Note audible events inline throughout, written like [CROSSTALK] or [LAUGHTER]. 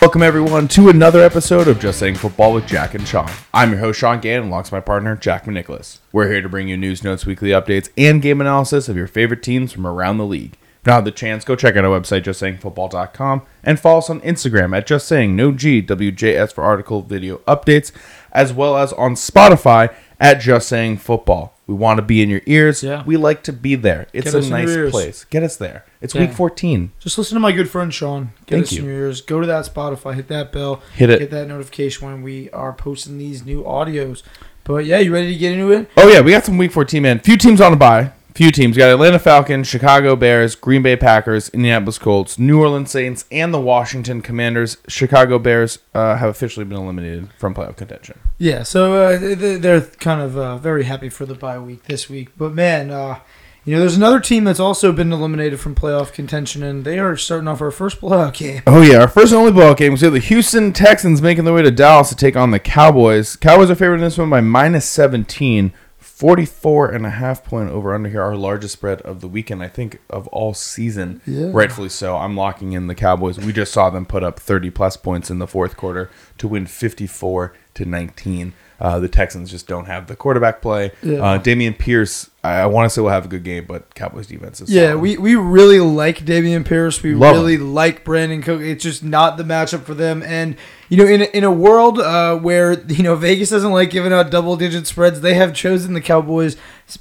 Welcome everyone to another episode of Just Saying Football with Jack and Sean. I'm your host Sean Gann, alongside my partner Jack McNicholas. We're here to bring you news, notes, weekly updates, and game analysis of your favorite teams from around the league. If you not have the chance, go check out our website, justsayingfootball.com, and follow us on Instagram at Just Saying No G WJS for article, video updates, as well as on Spotify at Just Saying Football. We want to be in your ears. Yeah. We like to be there. It's Get a us in your nice place. Get us there. It's Yeah. week 14. Just listen to my good friend Sean. Get Thank us you. in your ears. Go to that Spotify, hit that bell, Hit it. get that notification when we are posting these new audios. But yeah, you ready to get into it? Oh yeah, we got some week 14 man. Few teams on a bye. Few teams. We got Atlanta Falcons, Chicago Bears, Green Bay Packers, Indianapolis Colts, New Orleans Saints, and the Washington Commanders. Chicago Bears uh, have officially been eliminated from playoff contention. Yeah, so uh, they- they- they're kind of uh, very happy for the bye week this week. But man, uh, you know, there's another team that's also been eliminated from playoff contention, and they are starting off our first playoff game. Oh yeah, our first and only ball game was the Houston Texans making their way to Dallas to take on the Cowboys. Cowboys are favored in this one by minus 17. 44 and a half point over under here, our largest spread of the weekend, I think, of all season. Yeah. Rightfully so. I'm locking in the Cowboys. We just saw them put up 30 plus points in the fourth quarter to win 54 to 19. Uh, the Texans just don't have the quarterback play. Yeah. Uh, Dameon Pierce, I, I want to say will have a good game, but Cowboys defense is Yeah, solid. we, we really like Dameon Pierce. We Love really like Brandin Cook. It's just not the matchup for them. And you know, in a, in a world uh, where you know Vegas doesn't like giving out double digit spreads, they have chosen the Cowboys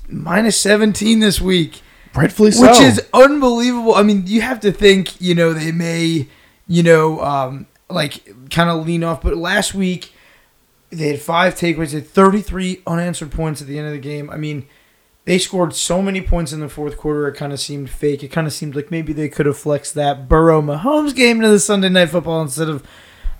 minus seventeen this week, rightfully so. which is unbelievable. I mean, you have to think you know they may you know um, like kind of lean off, but last week they had five takeaways, they had thirty three unanswered points at the end of the game. I mean they scored so many points in the fourth quarter. It kind of seemed fake. It kind of seemed like maybe they could have flexed that Burrow Mahomes game to the Sunday Night Football instead of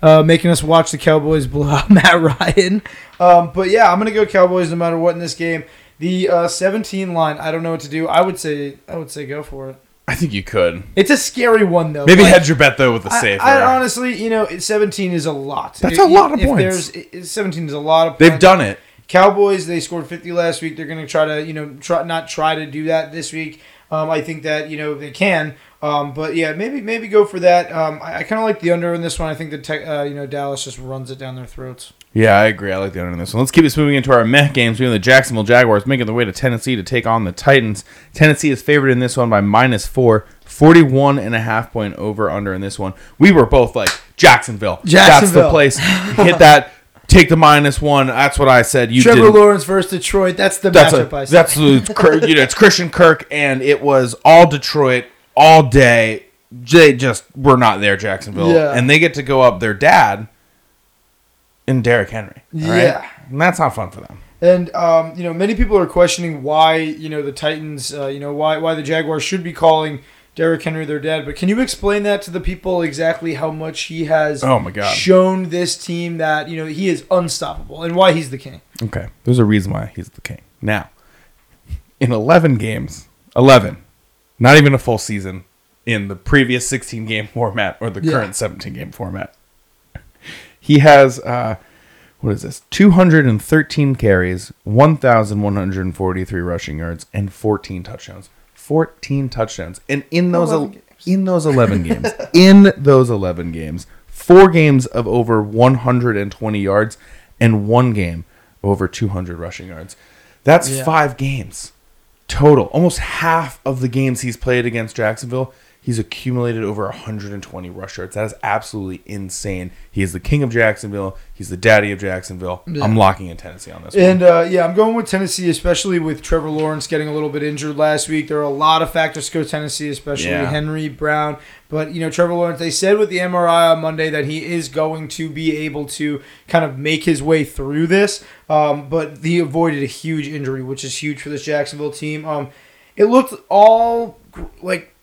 uh, making us watch the Cowboys blow out [LAUGHS] Matt Ryan. Um, but yeah, I'm gonna go Cowboys no matter what in this game. The uh, 17 line, I don't know what to do. I would say, I would say go for it. I think you could. It's a scary one though. Maybe Like, hedge your bet though with the I, safer. I honestly, you know, 17 is a lot. That's If- a lot of points. There's, it- it- 17 is a lot of. They've points. done it. Cowboys, they scored 50 last week. They're going to try to, you know, try not try to do that this week. Um, I think that you know they can, um, but yeah, maybe maybe go for that. Um, I, I kind of like the under in this one. I think the tech, uh, you know Dallas just runs it down their throats. Yeah, I agree. I like the under in this one. Let's keep this moving into our meh games. We have the Jacksonville Jaguars making their way to Tennessee to take on the Titans. Tennessee is favored in this one by minus four. 41 and a half point over under in this one. We were both like, Jacksonville. That's the place. Hit that. Take the minus one. That's what I said. You Trevor did. Lawrence versus Detroit. That's the That's matchup. a, I said. that's you know it's Christian Kirk and it was all Detroit all day. They just were not there, Jacksonville, Yeah. and they get to go up their dad and Derrick Henry. all right? Yeah. and that's not fun for them. And um, you know, many people are questioning why you know the Titans, uh, you know, why why the Jaguars should be calling Derrick Henry their dad. But can you explain that to the people exactly how much he has Oh my God. shown this team that you know he is unstoppable and why he's the king? Okay, there's a reason why he's the king. Now, in 11 games, 11, not even a full season in the previous 16 game format or the Yeah. current 17 game format, he has uh, what is this? 213 carries, 1,143 rushing yards, and 14 touchdowns. 14 touchdowns, and in those 11 el- games. in those 11 games, [LAUGHS] in those 11 games, four games of over 120 yards, and one game over 200 rushing yards. That's Yeah. five games total. Almost half of the games he's played against Jacksonville, he's accumulated over 120 rush yards. That is absolutely insane. He is the king of Jacksonville. He's the daddy of Jacksonville. Yeah. I'm locking in Tennessee on this one. And uh, yeah, I'm going with Tennessee, especially with Trevor Lawrence getting a little bit injured last week. There are a lot of factors to go Tennessee, especially Yeah. Henry Brown. But you know, Trevor Lawrence. They said with the MRI on Monday that he is going to be able to kind of make his way through this. Um, but he avoided a huge injury, which is huge for this Jacksonville team. Um, it looked all like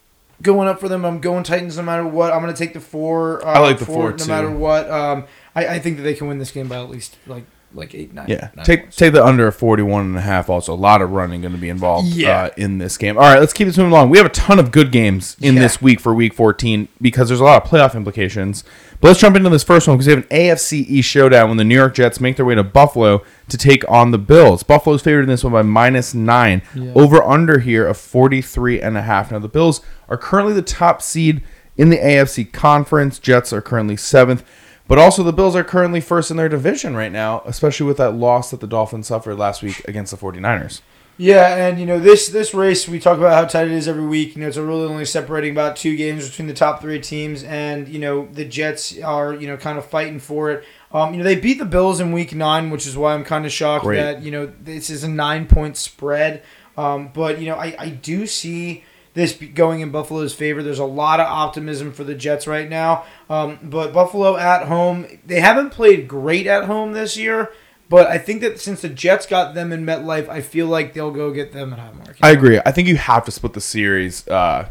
going up for them. I'm going Titans no matter what. I'm going to take the four. Uh, I like the four, no too. matter what. Um, I, I think that they can win this game by at least like like eight nine. Yeah, nine take points. take the under 41 and a half. Also, a lot of running going to be involved Yeah. uh, in this game. All right, let's keep this moving along. We have a ton of good games in Yeah. this week for Week 14 because there's a lot of playoff implications. But let's jump into this first one because we have an AFC East showdown when the New York Jets make their way to Buffalo to take on the Bills. Buffalo's favored in this one by minus nine. Yeah. Over under here of 43 and a half. Now the Bills are currently the top seed In the AFC conference, Jets are currently seventh, but also the Bills are currently first in their division right now, especially with that loss that the Dolphins suffered last week against the 49ers. Yeah, and you know this this race we talk about how tight it is every week. You know it's really only separating about two games between the top three teams, and you know the Jets are you know kind of fighting for it. Um, you know they beat the Bills in Week Nine, which is why I'm kind of shocked Great. that you know this is a nine point spread. Um, but you know I, I do see this going in Buffalo's favor. There's a lot of optimism for the Jets right now. Um, but Buffalo at home, they haven't played great at home this year. But I think that since the Jets got them in MetLife, I feel like they'll go get them at Highmark. I agree. I think you have to split the series uh,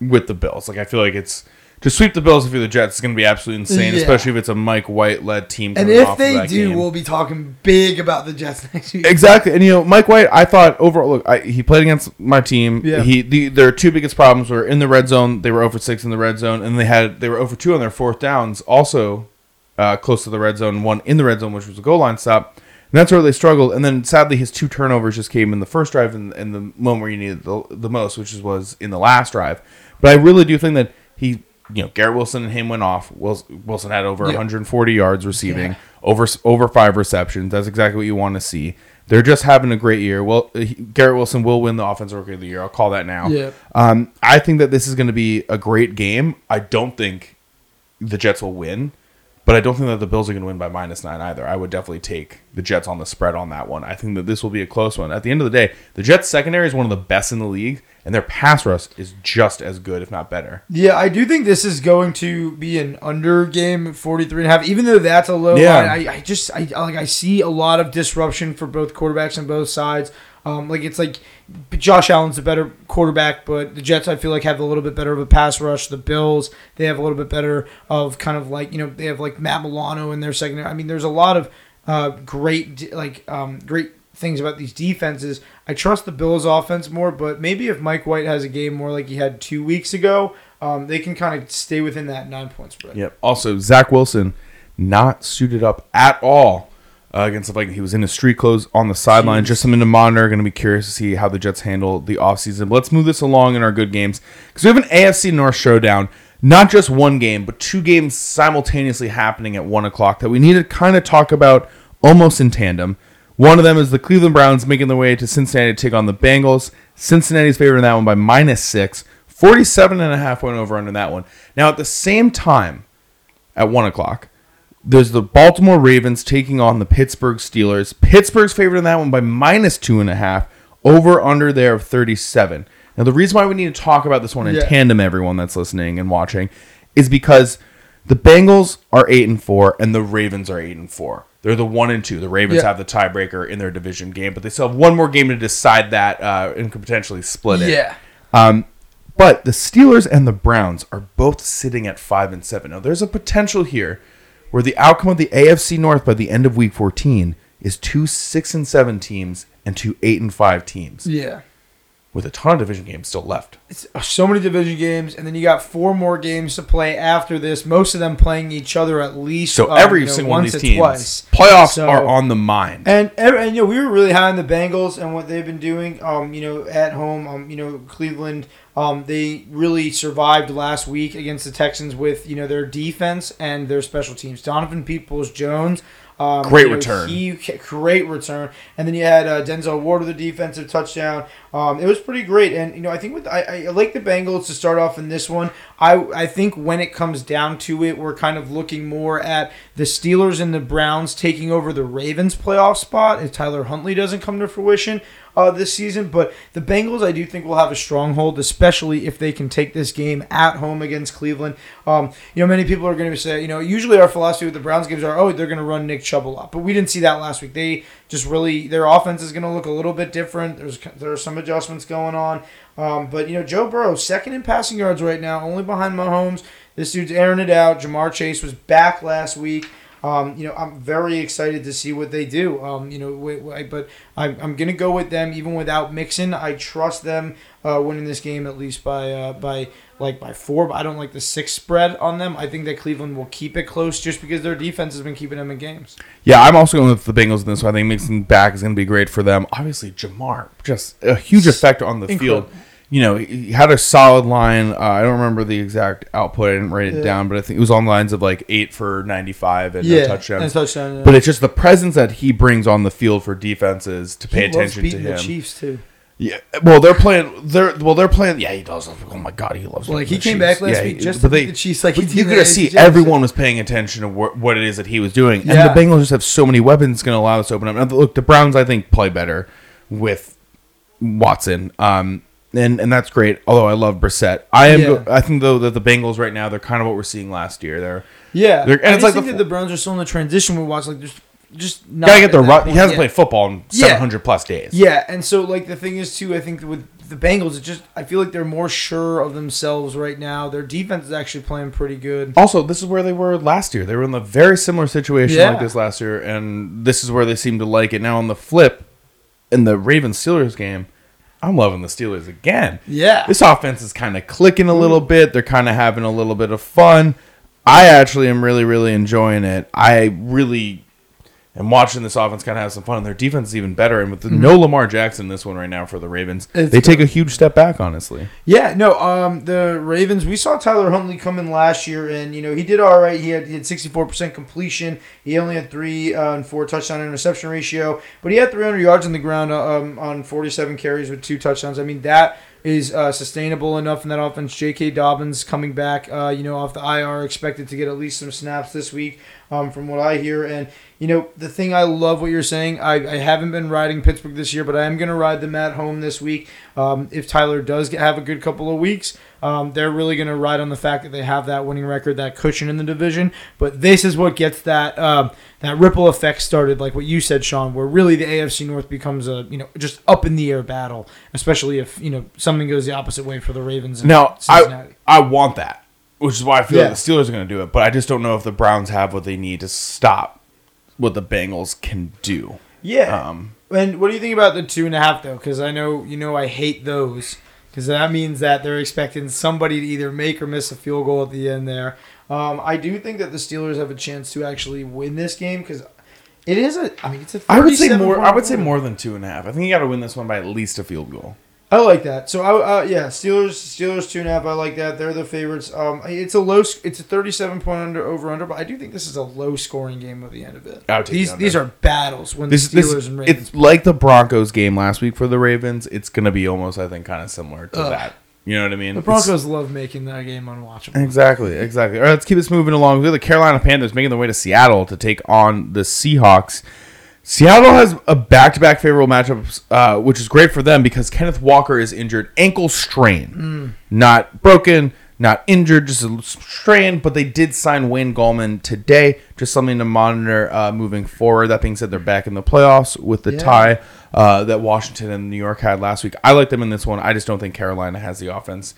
with the Bills. Like I feel like it's to sweep the Bills if you're the Jets is going to be absolutely insane, Yeah. especially if it's a Mike White led team. And if they do, game. we'll be talking big about the Jets [LAUGHS] next week. Exactly, and you know Mike White. I thought overall, look, I, he played against my team. Yeah. He the, their two biggest problems were in the red zone. They were over six in the red zone, and they had they were over two on their fourth downs, also uh, close to the red zone. One in the red zone, which was a goal line stop. And that's where they struggled. And then sadly, his two turnovers just came in the first drive and, and the moment where you needed the, the most, which was in the last drive. But I really do think that he, you know, Garrett Wilson and him went off. Wilson, had over Yeah. 140 yards receiving, Yeah. over over five receptions. That's exactly what you want to see. They're just having a great year. Well, he, Garrett Wilson will win the offensive rookie of the year. I'll call that now. Yeah. Um, I think that this is going to be a great game. I don't think the Jets will win, but I don't think that the Bills are going to win by minus nine either. I would definitely take the Jets on the spread on that one. I think that this will be a close one. At the end of the day, the Jets secondary is one of the best in the league, and their pass rush is just as good, if not better. Yeah, I do think this is going to be an under game, 43 and a half. Even though that's a low Yeah. line, I, I just I like I see a lot of disruption for both quarterbacks on both sides. Um, like it's like Josh Allen's a better quarterback, but the Jets I feel like have a little bit better of a pass rush. The Bills they have a little bit better of kind of like you know they have like Matt Milano in their secondary. I mean, there's a lot of uh, great like um, great things about these defenses. I trust the Bills offense more, but maybe if Mike White has a game more like he had two weeks ago, um, they can kind of stay within that nine point spread. Yep. Also, Zach Wilson not suited up at all uh, against the Vikings. He was in his street clothes on the sideline. Just something to monitor. Going to be curious to see how the Jets handle the offseason. But let's move this along in our good games because we have an AFC North showdown. Not just one game, but two games simultaneously happening at one o'clock that we need to kind of talk about almost in tandem. One of them is the Cleveland Browns making their way to Cincinnati to take on the Bengals. Cincinnati's favored in that one by minus six. 47 and a half went over under that one. Now, at the same time, at one o'clock. There's the Baltimore Ravens taking on the Pittsburgh Steelers. Pittsburgh's favored in that one by minus two and a half. Over under there of 37. Now, the reason why we need to talk about this one in Yeah. tandem, everyone that's listening and watching, is because the Bengals are eight and four and the Ravens are eight and four. They're the one and two. The Ravens Yeah. have the tiebreaker in their division game, but they still have one more game to decide that uh, and could potentially split it. Yeah. Um, but the Steelers and the Browns are both sitting at five and seven. Now, there's a potential here where the outcome of the AFC North by the end of Week 14 is two six and seven teams and two eight and five teams, Yeah. with a ton of division games still left. Uh, so many division games, and then you got four more games to play after this. Most of them playing each other at least. So um, every you know, single one of once these teams, twice. playoffs So- are on the mind. And, and and, you know we were really high on the Bengals and what they've been doing. Um, you know at home. Um, you know Cleveland. Um, they really survived last week against the Texans with you know their defense and their special teams. Donovan Peoples Jones. Um, Great you know, return. He great return, and then you had uh, Denzel Ward with a defensive touchdown. Um, it was pretty great, and you know I think with I, I like the Bengals to start off in this one. I I think when it comes down to it, we're kind of looking more at the Steelers and the Browns taking over the Ravens playoff spot if Tyler Huntley doesn't come to fruition uh, this season. But the Bengals, I do think will have a stronghold, especially if they can take this game at home against Cleveland. Um, you know, many people are going to say, you know, usually our philosophy with the Browns games are, oh, they're going to run Nick Chubb a lot, but we didn't see that last week. They just really their offense is going to look a little bit different. There's there are some adjustments going on, um, but you know, Joe Burrow second in passing yards right now, only behind Mahomes. This dude's airing it out. Ja'Marr Chase was back last week. Um, you know, I'm very excited to see what they do. Um, you know, wi- wi- but I'm, I'm gonna go with them even without Mixon. I trust them uh, winning this game at least by uh, by like by four. But I don't like the six spread on them. I think that Cleveland will keep it close just because their defense has been keeping them in games. Yeah, I'm also going with the Bengals in this one. I think Mixon back is going to be great for them. Obviously, Ja'Marr, just a huge effect on the Incredible. field. You know, he had a solid line. Uh, I don't remember the exact output. I didn't write it Yeah. down, but I think it was on lines of like eight for 95 and yeah, a touchdown. and a touchdown. yeah. But it's just the presence that he brings on the field for defenses to pay He loves attention to beating him. The Chiefs too. Yeah, well, they're playing. They're well, they're playing. Yeah, he does. Oh my god, he loves. Like he the came Chiefs. back last Yeah, week he- just but to beat they- the Chiefs. Like he you could see AJ everyone was paying attention to wh- what it is that he was doing, and Yeah. the Bengals just have so many weapons going to allow us to open up. Now, look, the Browns I think play better with Watson, um, and and that's great. Although I love Brissett, I am. Yeah. I think though that the Bengals right now they're kind of what we're seeing last year. They're Yeah, They're- and I it's just like think the- that the Browns are still in the transition. We watch like there's just not gotta get the run. He hasn't played football in Yeah. seven hundred plus days. Yeah, and so like the thing is too, I think with the Bengals, it just I feel like they're more sure of themselves right now. Their defense is actually playing pretty good. Also, this is where they were last year. They were in a very similar situation like this last year, and this is where they seem to like it. Now, on the flip, in the Ravens Steelers game, I'm loving the Steelers again. Yeah, This offense is kind of clicking a little bit. They're kind of having a little bit of fun. I actually am really, really enjoying it. I really am watching this offense kind of have some fun. And their defense is even better. And with the, no Lamar Jackson this one right now for the Ravens, It's they take a huge step back, honestly. Yeah, no, um, the Ravens. We saw Tyler Huntley come in last year, and you know he did all right. He had he had sixty four percent completion. He only had three uh, and four touchdown interception ratio, but he had three hundred yards on the ground uh, um, on forty seven carries with two touchdowns. I mean that is uh, sustainable enough in that offense. J.K. Dobbins coming back, uh, you know, off the IR, expected to get at least some snaps this week, um, from what I hear. And you know, the thing I love what you're saying. I, I haven't been riding Pittsburgh this year, but I am going to ride them at home this week. Um, if Tyler does get, have a good couple of weeks, um, they're really going to ride on the fact that they have that winning record, that cushion in the division. But this is what gets that um, that ripple effect started, like what you said, Sean, where really the AFC North becomes a you know just up in the air battle, especially if you know something goes the opposite way for the Ravens. And Now, I I want that, which is why I feel Yeah. like the Steelers are going to do it. But I just don't know if the Browns have what they need to stop what the Bengals can do. yeah. Um, And what do you think about the two and a half though? Because I know you know I hate those because that means that they're expecting somebody to either make or miss a field goal at the end there. Um, I do think that the Steelers have a chance to actually win this game because it is a. I mean, it's a. I would say more. I would say more than two and a half. I think you got to win this one by at least a field goal. I like that. So I uh, yeah, Steelers Steelers two and a half. I like that. They're the favorites. Um, it's a low. It's a thirty-seven point under over under, but I do think this is a low scoring game at the end of it. I would take These the these are battles when This, the Steelers this and Ravens. it's like the Broncos game last week for the Ravens. It's going to be almost, I think, kind of similar to Ugh. that. You know what I mean? the It's- Broncos love making that game unwatchable. Exactly, exactly. All right, let's keep this moving along. We have the Carolina Panthers making their way to Seattle to take on the Seahawks. Seattle has a back-to-back favorable matchups, uh, which is great for them because Kenneth Walker is injured, ankle strain, not broken, not injured, just a strain. But they did sign Wayne Gallman today, just something to monitor uh, moving forward. That being said, they're back in the playoffs with the Yeah. tie uh, that Washington and New York had last week. I like them in this one. I just don't think Carolina has the offense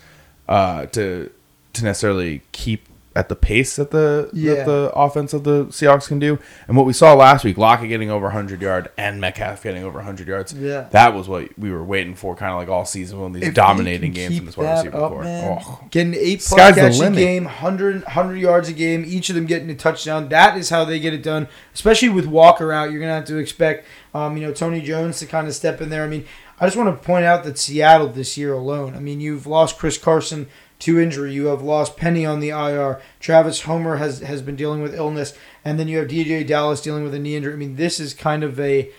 uh, to to necessarily keep at the pace that the Yeah. that the offense of the Seahawks can do. And what we saw last week, Lockett getting over 100 yard and Metcalf getting over 100 yards. Yeah. that was what we were waiting for, kind of like all season when these If dominating games from this wide receiver up, core. Oh. Getting eight plus catch a game, 100, 100 yards a game, each of them getting a touchdown. That is how they get it done. Especially with Walker out, you're gonna have to expect, um, you know, Tony Jones to kind of step in there. I mean, I just want to point out that Seattle this year alone. I mean, you've lost Chris Carson to injury. You have lost Penny on the IR. Travis Homer has has been dealing with illness, and then you have DeeJay Dallas dealing with a knee injury. I mean, this is kind of a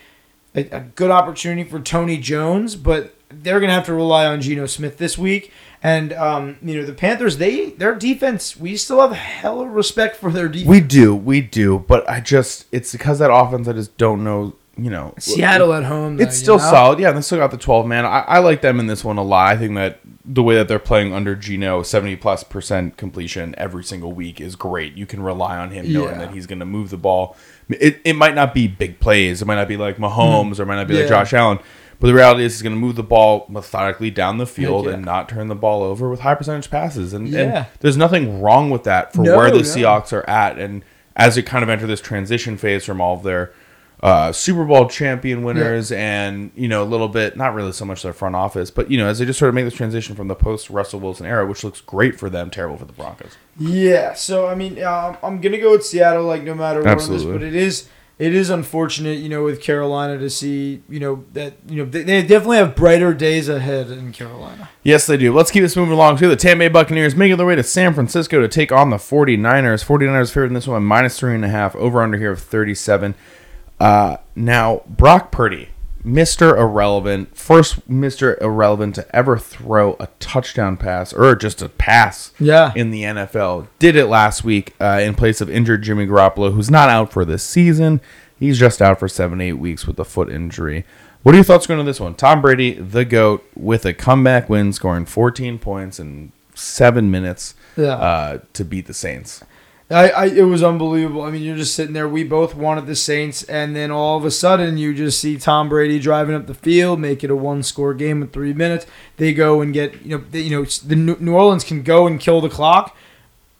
a, a good opportunity for Tony Jones, but they're going to have to rely on Geno Smith this week. And um, you know the Panthers, they their defense, we still have hella respect for their defense. We do, we do, but I just it's because that offense I just don't know. You know, Seattle at home, though, It's still know? solid. Yeah, they still got the 12 man. I, I like them in this one a lot. I think that the way that they're playing under Geno, 70 plus percent completion every single week is great. You can rely on him knowing Yeah. that he's going to move the ball. It, it might not be big plays. It might not be like Mahomes or it might not be like Mm-hmm. Josh Allen. But the reality is he's going to move the ball methodically down the field yeah. and not turn the ball over with high percentage passes. And, Yeah. and there's nothing wrong with that for No, where the no. Seahawks are at. And as they kind of enter this transition phase from all of their uh, Super Bowl champion winners and you know a little bit not really so much their front office, but you know as they just sort of make this transition from the post Russell Wilson era, which looks great for them, terrible for the Broncos. Yeah, so I mean, um, I'm gonna go with Seattle, like no matter what. this. But it is it is unfortunate, you know, with Carolina to see, you know, that you know they, they definitely have brighter days ahead in Carolina. Yes, they do. Let's keep this moving along. too. the Tampa Bay Buccaneers making their way to San Francisco to take on the 49ers. 49ers favored in this one minus three and a half. Over under here of 37. Uh, now, Brock Purdy, Mr. Irrelevant, first Mr. Irrelevant to ever throw a touchdown pass or just a pass Yeah. in the NFL. Did it last week uh, in place of injured Jimmy Garoppolo, who's not out for this season. He's just out for seven, eight weeks with a foot injury. What are your thoughts going on this one? Tom Brady, the GOAT, with a comeback win, scoring 14 points in seven minutes Yeah. uh, to beat the Saints. I, I it was unbelievable. I mean, you're just sitting there. We both wanted the Saints, and then all of a sudden, you just see Tom Brady driving up the field, make it a one-score game in three minutes. They go and get you know they, you know the New New Orleans can go and kill the clock.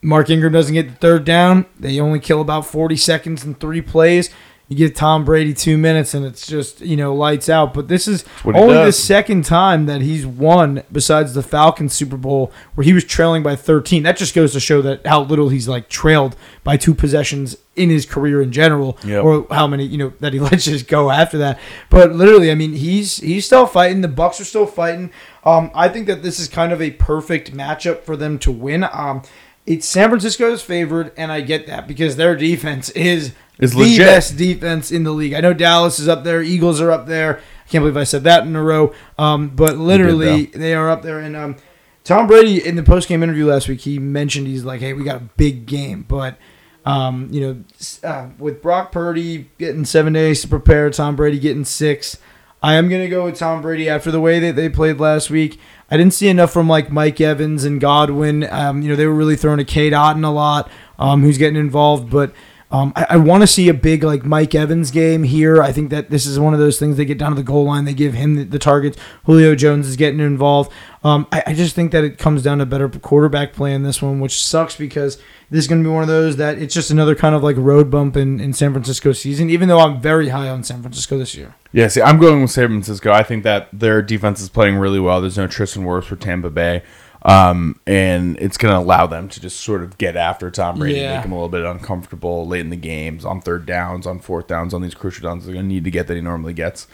Mark Ingram doesn't get the third down. They only kill about 40 seconds in three plays. You give Tom Brady two minutes, and it's just you know lights out. But this is only the second time that he's won besides the Falcons Super Bowl where he was trailing by 13. That just goes to show that how little he's like trailed by two possessions in his career in general, Yep. or how many you know that he [LAUGHS] lets just go after that. But literally, I mean, he's he's still fighting. The Bucs are still fighting. Um, I think that this is kind of a perfect matchup for them to win. Um, it's San Francisco's favored, and I get that because their defense is Is the legit. best defense in the league. I know Dallas is up there, Eagles are up there. I can't believe I said that in a row. Um, but literally, they are up there. And um, Tom Brady in the post game interview last week, he mentioned he's like, "Hey, we got a big game," but. Um, you know, uh, with Brock Purdy getting seven days to prepare, Tom Brady getting six. I am gonna go with Tom Brady after the way that they played last week. I didn't see enough from like Mike Evans and Godwin. Um, you know, they were really throwing to Cade Otton a lot, um, who's getting involved. But um, I, I want to see a big like Mike Evans game here. I think that this is one of those things. They get down to the goal line, they give him the, the targets. Julio Jones is getting involved. Um, I, I just think that it comes down to better quarterback play in this one, which sucks because this is going to be one of those that it's just another kind of like road bump in, in San Francisco season. Even though I'm very high on San Francisco this year. Yeah, see, I'm going with San Francisco. I think that their defense is playing really well. There's no Tristan Wirfs for Tampa Bay. Um, and it's going to allow them to just sort of get after Tom Brady, Yeah. make him a little bit uncomfortable late in the games, on third downs, on fourth downs, on these crucial downs they're going to need to get that he normally gets.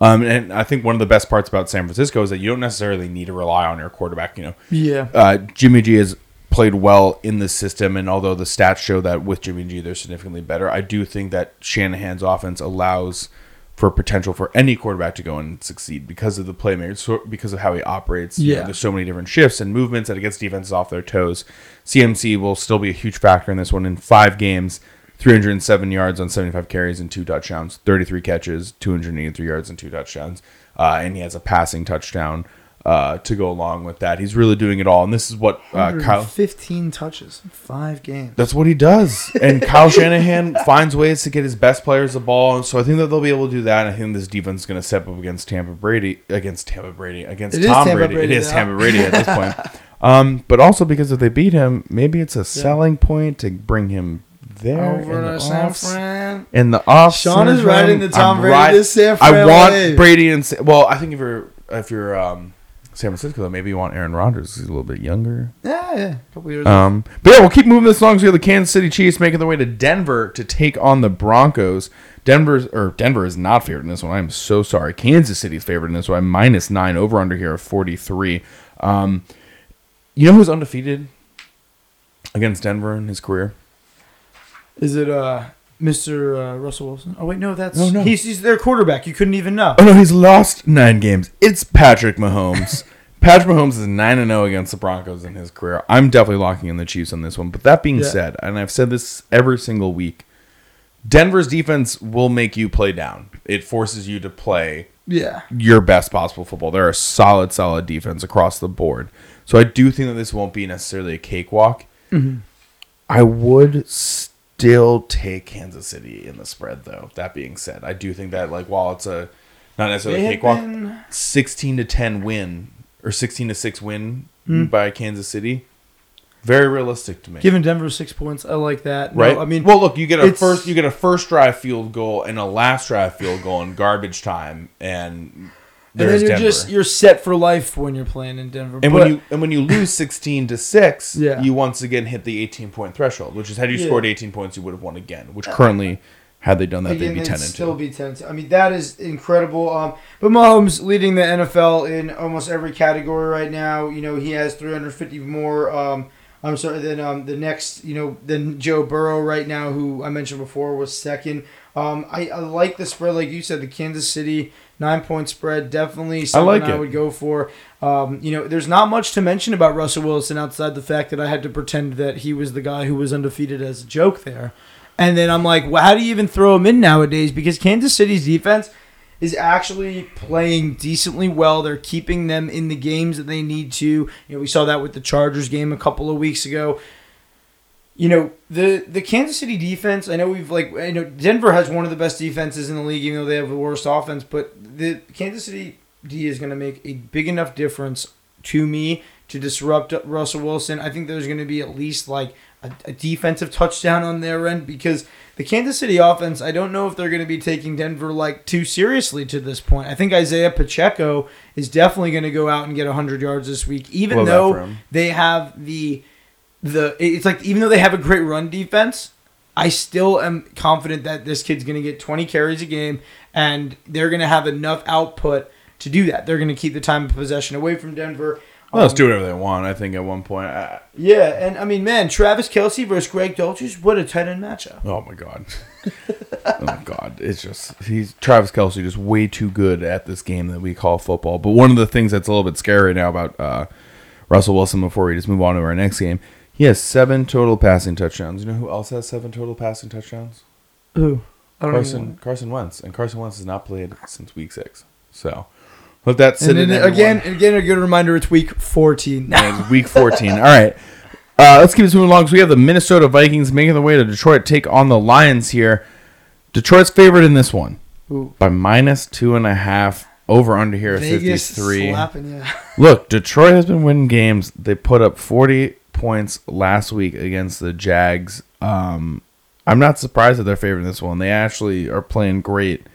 Um, and I think one of the best parts about San Francisco is that you don't necessarily need to rely on your quarterback. You know, Yeah. uh, Jimmy G has played well in the system, and although the stats show that with Jimmy G they're significantly better, I do think that Shanahan's offense allows for potential for any quarterback to go and succeed because of the playmakers, because of how he operates. You know, there's so many different shifts and movements that it gets defenses off their toes. CMC will still be a huge factor in this one. In five games, 307 yards on 75 carries and two touchdowns, 33 catches, 283 yards and two touchdowns, uh, and he has a passing touchdown. Uh, to go along with that, he's really doing it all, and this is what uh, Kyle. 15 touches five games. That's what he does. And Kyle Shanahan [LAUGHS] finds ways to get his best players the ball. So I think that they'll be able to do that. And I think this defense is going to step up against Tampa Brady, against Tampa Brady, against It Tom Brady. Brady It is now. Tampa Brady at this point. [LAUGHS] Um, but also because if they beat him, maybe it's a selling point to bring him there in the San off- Fran. in the off. Sean is riding the Tom Brady ride- San I want wave. Brady and well, I think if you're if you're um, San Francisco, though, maybe you want Aaron Rodgers. He's a little bit younger. Yeah, yeah. A couple years. Um, but yeah, we'll keep moving this along. So we have the Kansas City Chiefs making their way to Denver to take on the Broncos. Denver's or Denver is not favored in this one. I'm so sorry. Kansas City's favored in this one. Minus nine over under here of 43. Um, you know who's undefeated against Denver in his career? Is it uh Mr. Uh, Russell Wilson? Oh wait, no, that's No, no. He's, he's their quarterback. You couldn't even know. Oh no, he's lost nine games. It's Patrick Mahomes. [LAUGHS] Patrick Mahomes is nine and zero against the Broncos in his career. I'm definitely locking in the Chiefs on this one. But that being Yeah. said, and I've said this every single week, Denver's defense will make you play down. It forces you to play Yeah. your best possible football. They're a solid, solid defense across the board. So I do think that this won't be necessarily a cakewalk. I would still take Kansas City in the spread, though. That being said, I do think that like while it's a not necessarily a cakewalk, been- sixteen to ten win or sixteen to six win hmm. by Kansas City, very realistic to me. Giving Denver six points. I like that. No, right? I mean, well, look, you get a it's- first, you get a first drive field goal and a last drive field goal in garbage time, and and then you're Denver. just you're set for life when you're playing in Denver. And But- when you and when you lose [LAUGHS] sixteen to six, Yeah. you once again hit the eighteen point threshold, which is had you Yeah. scored eighteen points, you would have won again, which currently Had they done that, Again, they'd be ten and still two. be ten. I mean, that is incredible. Um, but Mahomes leading the NFL in almost every category right now. You know, he has 350 more. Um, I'm sorry. Then um, the next, you know, then Joe Burrow right now, who I mentioned before, was second. Um, I, I like the spread, like you said, the Kansas City nine point spread. Definitely something I, like it. would go for. Um, you know, there's not much to mention about Russell Wilson outside the fact that I had to pretend that he was the guy who was undefeated as a joke there. And then I'm like, well, how do you even throw him in nowadays? Because Kansas City's defense is actually playing decently well. They're keeping them in the games that they need to. You know, we saw that with the Chargers game a couple of weeks ago. You know, the the Kansas City defense, I know we've like I know Denver has one of the best defenses in the league, even though they have the worst offense, but the Kansas City D is going to make a big enough difference to me to disrupt Russell Wilson. I think there's going to be at least like a, a defensive touchdown on their end because the Kansas City offense, I don't know if they're going to be taking Denver like too seriously to this point. I think Isaiah Pacheco is definitely going to go out and get 100 yards this week, even Love though they have the the. It's like even though they have a great run defense. I still am confident that this kid's going to get 20 carries a game and they're going to have enough output to do that. They're going to keep the time of possession away from Denver. Well, let's Um, do whatever they want. I think at one point. I, yeah, and I mean, man, Travis Kelce versus Greg Dulcich, what a tight end matchup. oh my god. [LAUGHS] oh my god, it's just he's Travis Kelce just way too good at this game that we call football. But one of the things that's a little bit scary now about uh, Russell Wilson before we just move on to our next game, he has seven total passing touchdowns. You know who else has seven total passing touchdowns? Who? I don't Carson even Carson Wentz, and Carson Wentz has not played since week six. So let that sit And in again, again, a good reminder. It's week 14. And it's week 14. All right. Uh, let's keep this moving along. So we have the Minnesota Vikings making their way to Detroit, take on the Lions here. Detroit's favorite in this one Ooh. by minus two and a half. Over under here at 53. slapping you. [LAUGHS] Look, Detroit has been winning games. They put up 40 points last week against the Jags. Um, I'm not surprised that they're favoring this one. They actually are playing great.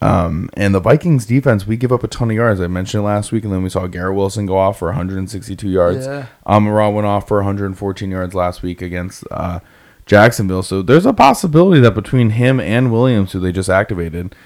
Um, and the Vikings defense, we give up a ton of yards. I mentioned last week, and then we saw Garrett Wilson go off for 162 yards. Yeah. Amon Ra went off for 114 yards last week against uh, Jacksonville. So there's a possibility that between him and Williams, who they just activated,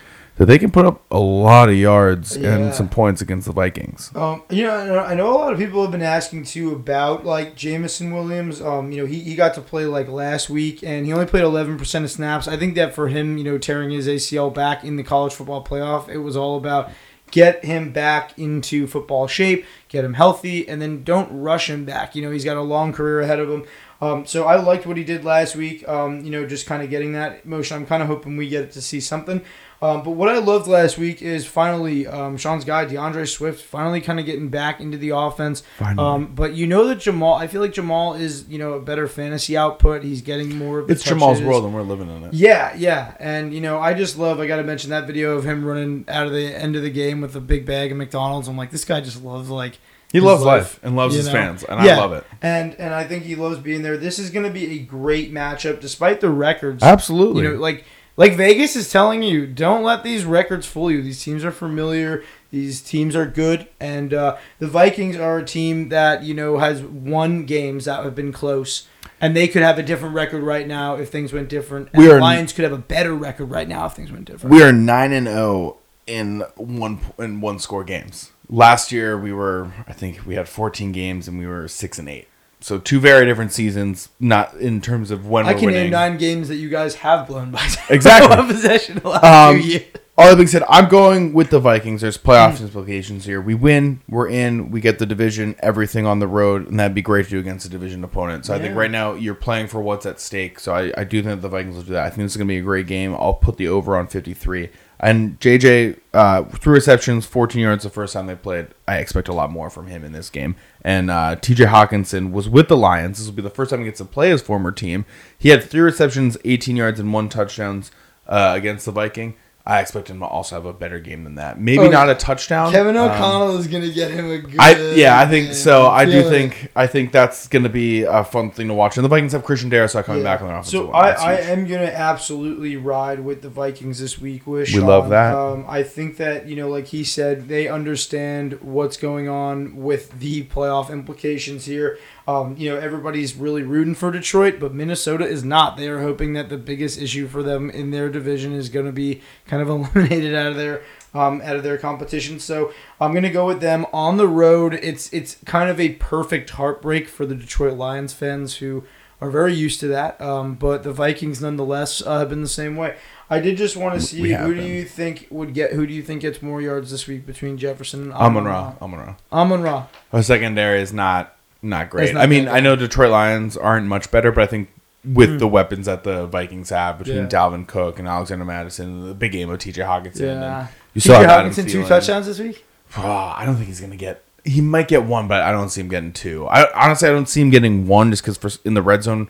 that they can put up a lot of yards Yeah. and some points against the Vikings. Um, you know, I know- a lot of people have been asking too about like Jameson Williams. Um, you know, he, he got to play like last week, and he only played eleven percent of snaps. I think that for him, you know, tearing his ACL back in the college football playoff, it was all about get him back into football shape, get him healthy, and then don't rush him back. You know, he's got a long career ahead of him. Um, so I liked what he did last week. Um, you know, just kind of getting that motion. I'm kind of hoping we get to see something. Um, but what I loved last week is finally um, Sean's guy DeAndre Swift finally kind of getting back into the offense. Finally. Um, but you know that Jamaal, I feel like Jamaal is you know a better fantasy output. He's getting more of the It's Jamaal's world, and we're living in it. Yeah, yeah, and you know I just love. I got to mention that video of him running out of the end of the game with a big bag of McDonald's. I'm like, this guy just loves like He loves life and loves his know? fans, and Yeah. I love it. and and I think he loves being there. This is going to be a great matchup, despite the records. Absolutely. You know, like like Vegas is telling you, don't let these records fool you. These teams are familiar. These teams are good, and uh, the Vikings are a team that you know has won games that have been close, and they could have a different record right now if things went different. And We the are- Lions could have a better record right now if things went different. we are nine and zero in one in one score games. Last year we were, I think we had 14 games and we were six and eight. So two very different seasons, not in terms of when I can winning. name nine games that you guys have blown by [LAUGHS] Exactly. one possession the last Um, years. All that being said, I'm going with the Vikings. There's playoff Mm. implications here. We win, we're in, we get the division, everything on the road, and that'd be great to do against a division opponent. So I think right now you're playing for what's at stake. So I, I do think the Vikings will do that. I think this is going to be a great game. I'll put the over on 53. And JJ, uh, three receptions, 14 yards the first time they played. I expect a lot more from him in this game. And uh, TJ Hockenson was with the Lions. This will be the first time he gets to play his former team. He had three receptions, 18 yards, and one touchdowns uh, against the Viking. I expect him to also have a better game than that. Maybe Oh, not a touchdown. Kevin Um, O'Connell is going to get him a good. I yeah, I think so. I do think I think that's going to be a fun thing to watch. And the Vikings have Christian Darrisaw coming Yeah. back on their offensive So. I, I am gonna absolutely ride with the Vikings this week with We love that. Um, I think that you know, like he said, they understand what's going on with the playoff implications here. Um, you know, everybody's really rooting for Detroit, but Minnesota is not. They are hoping that the biggest issue for them in their division is going to be kind of [LAUGHS] eliminated out of their um, out of their competition. So I'm gonna go with them on the road. It's it's kind of a perfect heartbreak for the Detroit Lions fans who are very used to that. Um, but the Vikings, nonetheless, uh, have been the same way. I did just want to see who do you think would get who do you think gets more yards this week between Jefferson and Amon Ra. Amon Ra. Amon Ra. Our secondary is not not great. Not I mean, I know Detroit Lions aren't much better, but I think with Mm. the weapons that the Vikings have between Yeah. Dalvin Cook and Alexander Mattison, the big game of T.J. Hockenson, Yeah. you saw Hockenson two touchdowns this week. Oh, I don't think he's gonna get. He might get one, but I don't see him getting two. I honestly, I don't see him getting one just because in the red zone,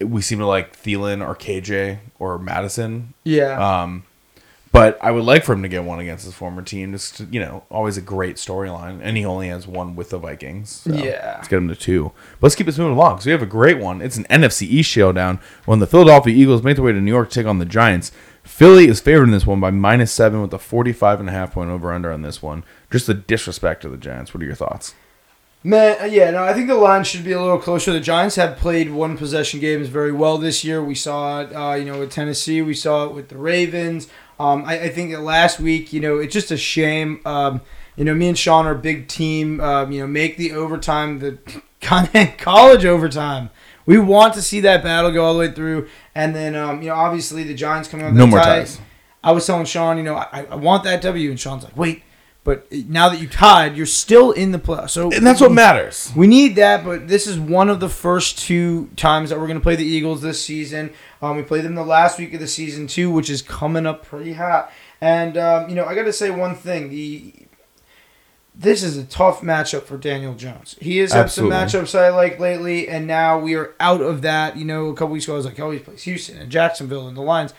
we seem to like Thielen or KJ or Mattison. Yeah. Um, but I would like for him to get one against his former team. Just you know, always a great storyline, and he only has one with the Vikings. So Yeah. let's get him to two. But let's keep this moving along. So we have a great one. It's an NFC East showdown when the Philadelphia Eagles make their way to New York to take on the Giants. Philly is favored in this one by minus seven with a 45 and a half point over under on this one. Just the disrespect to the Giants. What are your thoughts? Man, uh, yeah, no, I think the line should be a little closer. The Giants have played one possession games very well this year. We saw it, uh, you know, with Tennessee. We saw it with the Ravens. Um, I, I think that last week, you know, it's just a shame. Um, you know, me and Sean are a big team. Um, you know, make the overtime, the [LAUGHS] college overtime. We want to see that battle go all the way through. And then, um, you know, obviously the Giants coming out. No more ties. I was telling Sean, you know, I, I want that W, and Sean's like, wait, but now that you tied, you're still in the playoffs. So And that's what matters. we need that, but this is one of the first two times that we're going to play the Eagles this season. Um, we played them the last week of the season too, which is coming up pretty hot. And um, you know, I got to say one thing: the this is a tough matchup for Daniel Jones. He has had some matchups I like lately, and now we are out of that. You know, a couple weeks ago I was like, oh, he plays Houston and Jacksonville and the Lions.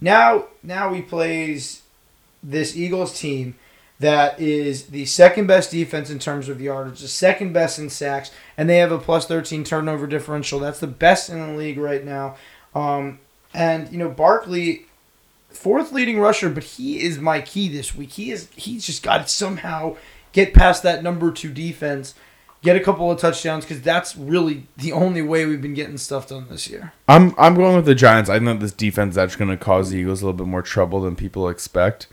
Now, now he plays this Eagles team that is the second best defense in terms of yardage, the second best in sacks, and they have a plus 13 turnover differential. That's the best in the league right now. Um, and you know, Barkley, fourth leading rusher, but he is my key this week. He is he's just got to somehow get past that number two defense, get a couple of touchdowns because that's really the only way we've been getting stuff done this year. I'm I'm going with the Giants. I think this defense is actually going to cause the Eagles a little bit more trouble than people expect.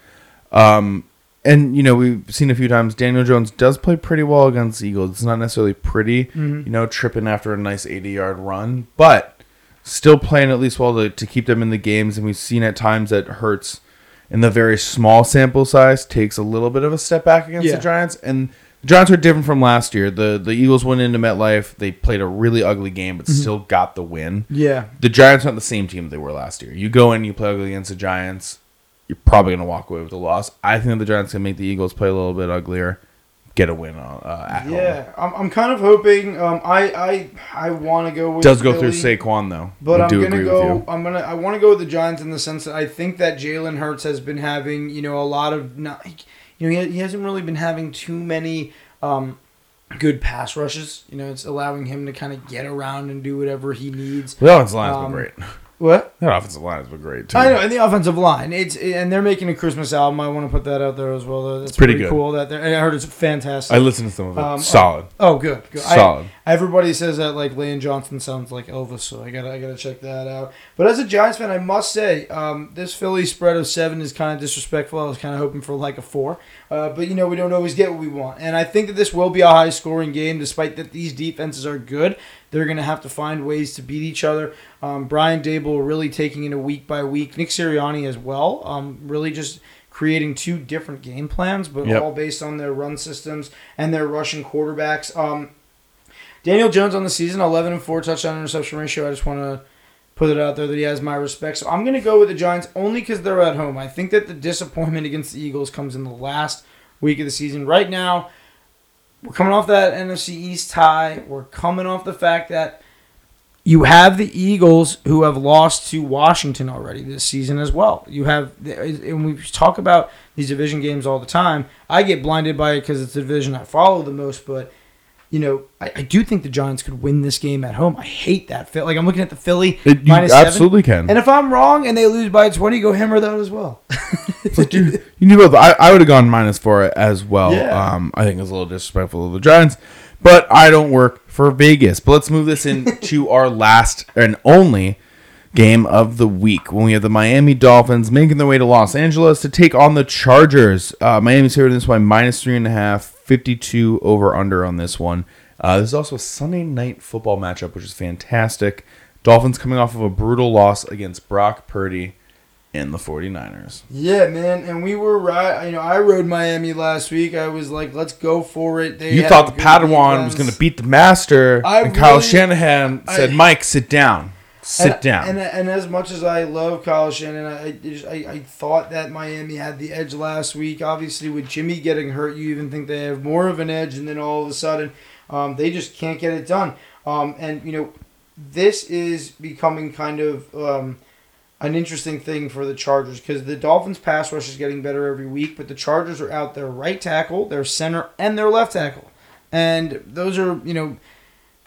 Um, and you know we've seen a few times Daniel Jones does play pretty well against the Eagles. It's not necessarily pretty, Mhm. you know, tripping after a nice 80 yard run, but still playing at least well to, to keep them in the games. And we've seen at times that Hurts in the very small sample size takes a little bit of a step back against Yeah. the Giants. And the Giants are different from last year. The the Eagles went into MetLife. They played a really ugly game, but still got the win Yeah, the Giants aren't the same team they were last year. You go in, you play ugly against the Giants, you're probably going to walk away with a loss. I think the Giants can make the Eagles play a little bit uglier, get a win uh, at home. yeah. I'm, I'm kind of hoping. Um, I I I want to go with Does go through Philly. Saquon though. But I I'm gonna go. I'm gonna. I want to go with the Giants in the sense that I think that Jalen Hurts has been having, you know, a lot of not, you know, he, he hasn't really been having too many um, good pass rushes. You know, it's allowing him to kind of get around and do whatever he needs. The offensive line has Um, been great. [LAUGHS] What? Their offensive line has been great too. I know, and the offensive line. It's and they're making a Christmas album. I want to put that out there as well. Though. That's pretty pretty, good. cool. That I heard it's fantastic. I listened to some of it. Um, Solid. Oh, good. good. I- Solid. Everybody says that like Lane Johnson sounds like Elvis, so I gotta I gotta check that out. But as a Giants fan, I must say um, this Philly spread of seven is kind of disrespectful. I was kind of hoping for like a four, uh, but you know we don't always get what we want, and I think that this will be a high scoring game, despite that these defenses are good. They're gonna have to find ways to beat each other. Um, Brian Daboll really taking it a week by week. Nick Sirianni as well. Um, really just creating two different game plans, but Yep. all based on their run systems and their rushing quarterbacks. Um, Daniel Jones on the season, 11 and 4 touchdown interception ratio. I just want to put it out there that he has my respect. So I'm going to go with the Giants only because they're at home. I think that the disappointment against the Eagles comes in the last week of the season. Right now, we're coming off that NFC East tie. We're coming off the fact that you have the Eagles who have lost to Washington already this season as well. You have, and we talk about these division games all the time. I get blinded by it because it's the division I follow the most, but you know, I, I, do think the Giants could win this game at home. I hate that. Like I'm looking at the Philly it, you absolutely seven, can. And if I'm wrong and they lose by 20, go hammer that as well. [LAUGHS] like you, you knew both. I, I would have gone minus four as well. Yeah. Um, I think it's a little disrespectful of the Giants, but I don't work for Vegas. But let's move this into [LAUGHS] our last and only game of the week when we have the Miami Dolphins making their way to Los Angeles to take on the Chargers. Uh, Miami's here in this one minus three and a half, 52 over under on this one. Uh, this is also a Sunday night football matchup, which is fantastic. Dolphins coming off of a brutal loss against Brock Purdy and the 49ers. Yeah, man, and we were right. You know, I rode Miami last week. I was like, let's go for it. They you thought the Padawan was going to beat the master, I and really, Kyle Shanahan said, I, "Mike, sit down." Sit and, down. And, and as much as I love Kyle Shanahan, I, I I thought that Miami had the edge last week. Obviously, with Jimmy getting hurt, you even think they have more of an edge, and then all of a sudden, um, they just can't get it done. Um, and you know, this is becoming kind of um, an interesting thing for the Chargers because the Dolphins' pass rush is getting better every week, but the Chargers are out their right tackle, their center, and their left tackle, and those are you know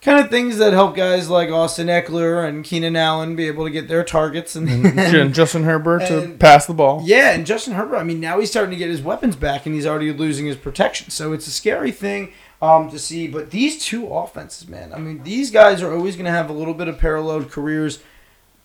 kind of things that help guys like Austin Ekeler and Keenan Allen be able to get their targets and, and [LAUGHS] Justin Herbert and, to pass the ball. Yeah, and Justin Herbert. I mean, now he's starting to get his weapons back, and he's already losing his protection. So it's a scary thing um, to see. But these two offenses, man. I mean, these guys are always going to have a little bit of paralleled careers.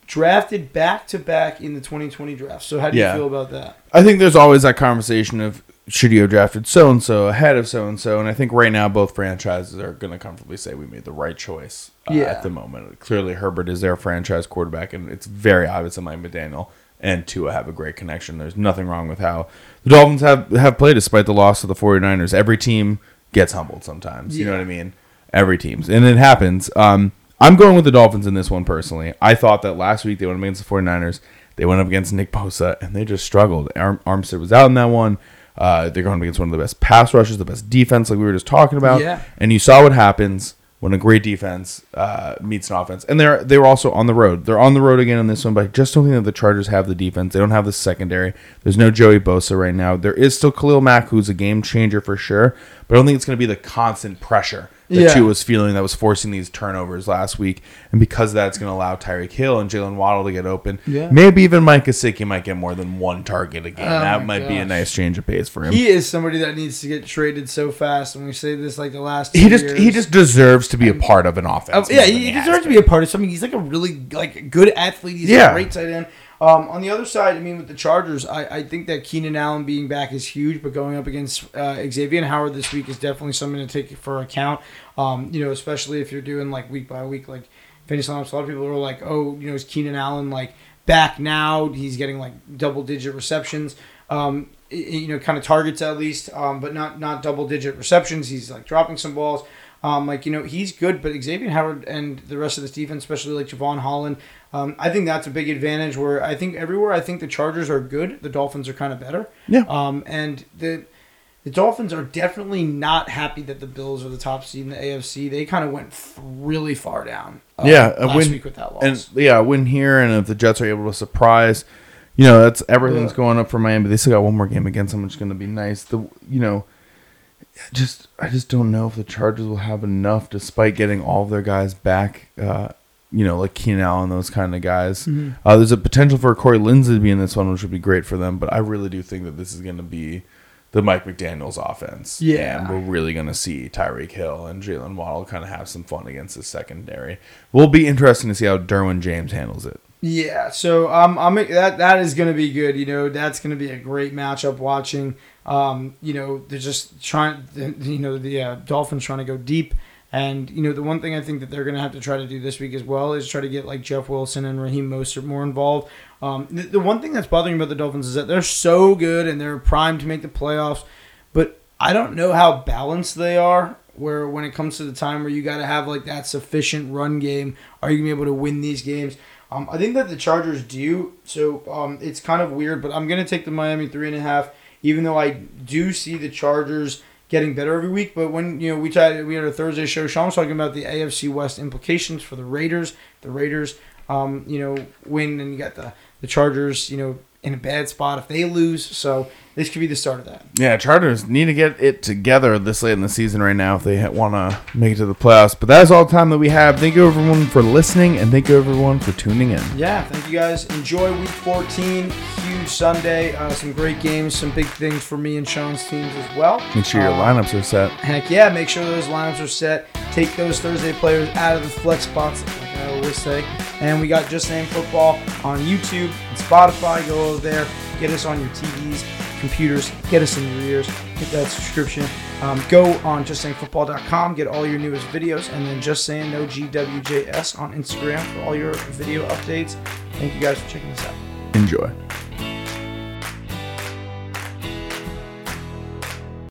Drafted back to back in the 2020 draft. So how do yeah. you feel about that? I think there's always that conversation of should you have drafted so and so ahead of so and so? And I think right now both franchises are going to comfortably say we made the right choice uh, yeah. at the moment. Clearly, Herbert is their franchise quarterback, and it's very obvious that Mike McDaniel and Tua have a great connection. There's nothing wrong with how the Dolphins have, have played despite the loss of the 49ers. Every team gets humbled sometimes. Yeah. You know what I mean? Every team's. And it happens. Um, I'm going with the Dolphins in this one personally. I thought that last week they went up against the 49ers. They went up against Nick Bosa, and they just struggled. Arm- Armstead was out in that one. Uh, they're going against one of the best pass rushes, the best defense, like we were just talking about. Yeah. And you saw what happens when a great defense uh, meets an offense. And they're they were also on the road. They're on the road again in this one, but I just don't think that the Chargers have the defense. They don't have the secondary. There's no Joey Bosa right now. There is still Khalil Mack, who's a game changer for sure, but I don't think it's going to be the constant pressure that yeah. was feeling that was forcing these turnovers last week. And because that's going to allow Tyreek Hill and Jaylen Waddle to get open, yeah. maybe even Mike Gesicki might get more than one target again. Oh that might gosh. be a nice change of pace for him. He is somebody that needs to get traded so fast. And we say this like the last. he just years. he just deserves to be a part of an offense. Uh, yeah, he, he deserves to be a part of something. He's like a really like good athlete. He's yeah. a great tight end. Um, on the other side, I mean, with the Chargers, I, I think that Keenan Allen being back is huge, but going up against uh, Xavier Howard this week is definitely something to take for account. Um, you know, especially if you're doing like week by week, like fantasy lineups. A lot of people are like, oh, you know, is Keenan Allen like back now? He's getting like double digit receptions. Um, you know, kind of targets at least, um, but not not double digit receptions. He's like dropping some balls. Um, like you know, he's good, but Xavier Howard and the rest of this defense, especially like Jevon Holland, um, I think that's a big advantage. Where I think everywhere I think the Chargers are good, the Dolphins are kind of better. Yeah. Um, and the the Dolphins are definitely not happy that the Bills are the top seed in the AFC. They kind of went really far down. Uh, yeah, last win, week with that loss. And yeah, win here, and if the Jets are able to surprise, you know, that's everything's yeah. going up for Miami. They still got one more game against them, which is going to be nice. The you know, just I just don't know if the Chargers will have enough, despite getting all of their guys back. Uh, you know, like Keenan Allen, those kind of guys. Mm-hmm. Uh, there's a potential for Corey Linsley to be in this one, which would be great for them. But I really do think that this is going to be the Mike McDaniel's offense. Yeah. And we're really going to see Tyreek Hill and Jaylen Waddle kind of have some fun against the secondary. Will be interesting to see how Derwin James handles it. Yeah, so um, I'm that that is going to be good. You know, that's going to be a great matchup watching. Um, you know, they're just trying. [LAUGHS] You know, the uh, Dolphins trying to go deep and you know, the one thing I think that they're going to have to try to do this week as well is try to get like Jeff Wilson and Raheem Mostert more involved. Um, the, the one thing that's bothering about the Dolphins is that they're so good and they're primed to make the playoffs, but I don't know how balanced they are. Where when it comes to the time where you got to have like that sufficient run game, are you gonna be able to win these games? Um, I think that the Chargers do. So um, it's kind of weird, but I'm gonna take the Miami three and a half, even though I do see the Chargers getting better every week. But when you know we tried, we had a Thursday show. Sean was talking about the AFC West implications for the Raiders. The Raiders, um, you know, win, and you got the the Chargers, you know, in a bad spot if they lose. So this could be the start of that. Yeah, Chargers need to get it together this late in the season right now if they want to make it to the playoffs. But that is all the time that we have. Thank you everyone for listening and thank you everyone for tuning in. Yeah, thank you guys. Enjoy week 14. Sunday. Uh, some great games, some big things for me and Sean's teams as well. Make sure your Uh, lineups are set. Heck yeah, make sure those lineups are set. Take those Thursday players out of the flex spots, like I always say. And we got Just Saying Football on YouTube and Spotify. Go over there, get us on your TVs, computers, get us in your ears, hit that subscription. Um, go on justsayingfootball.com, get all your newest videos, and then Just Saying No GWJS on Instagram for all your video updates. Thank you guys for checking this out. Enjoy.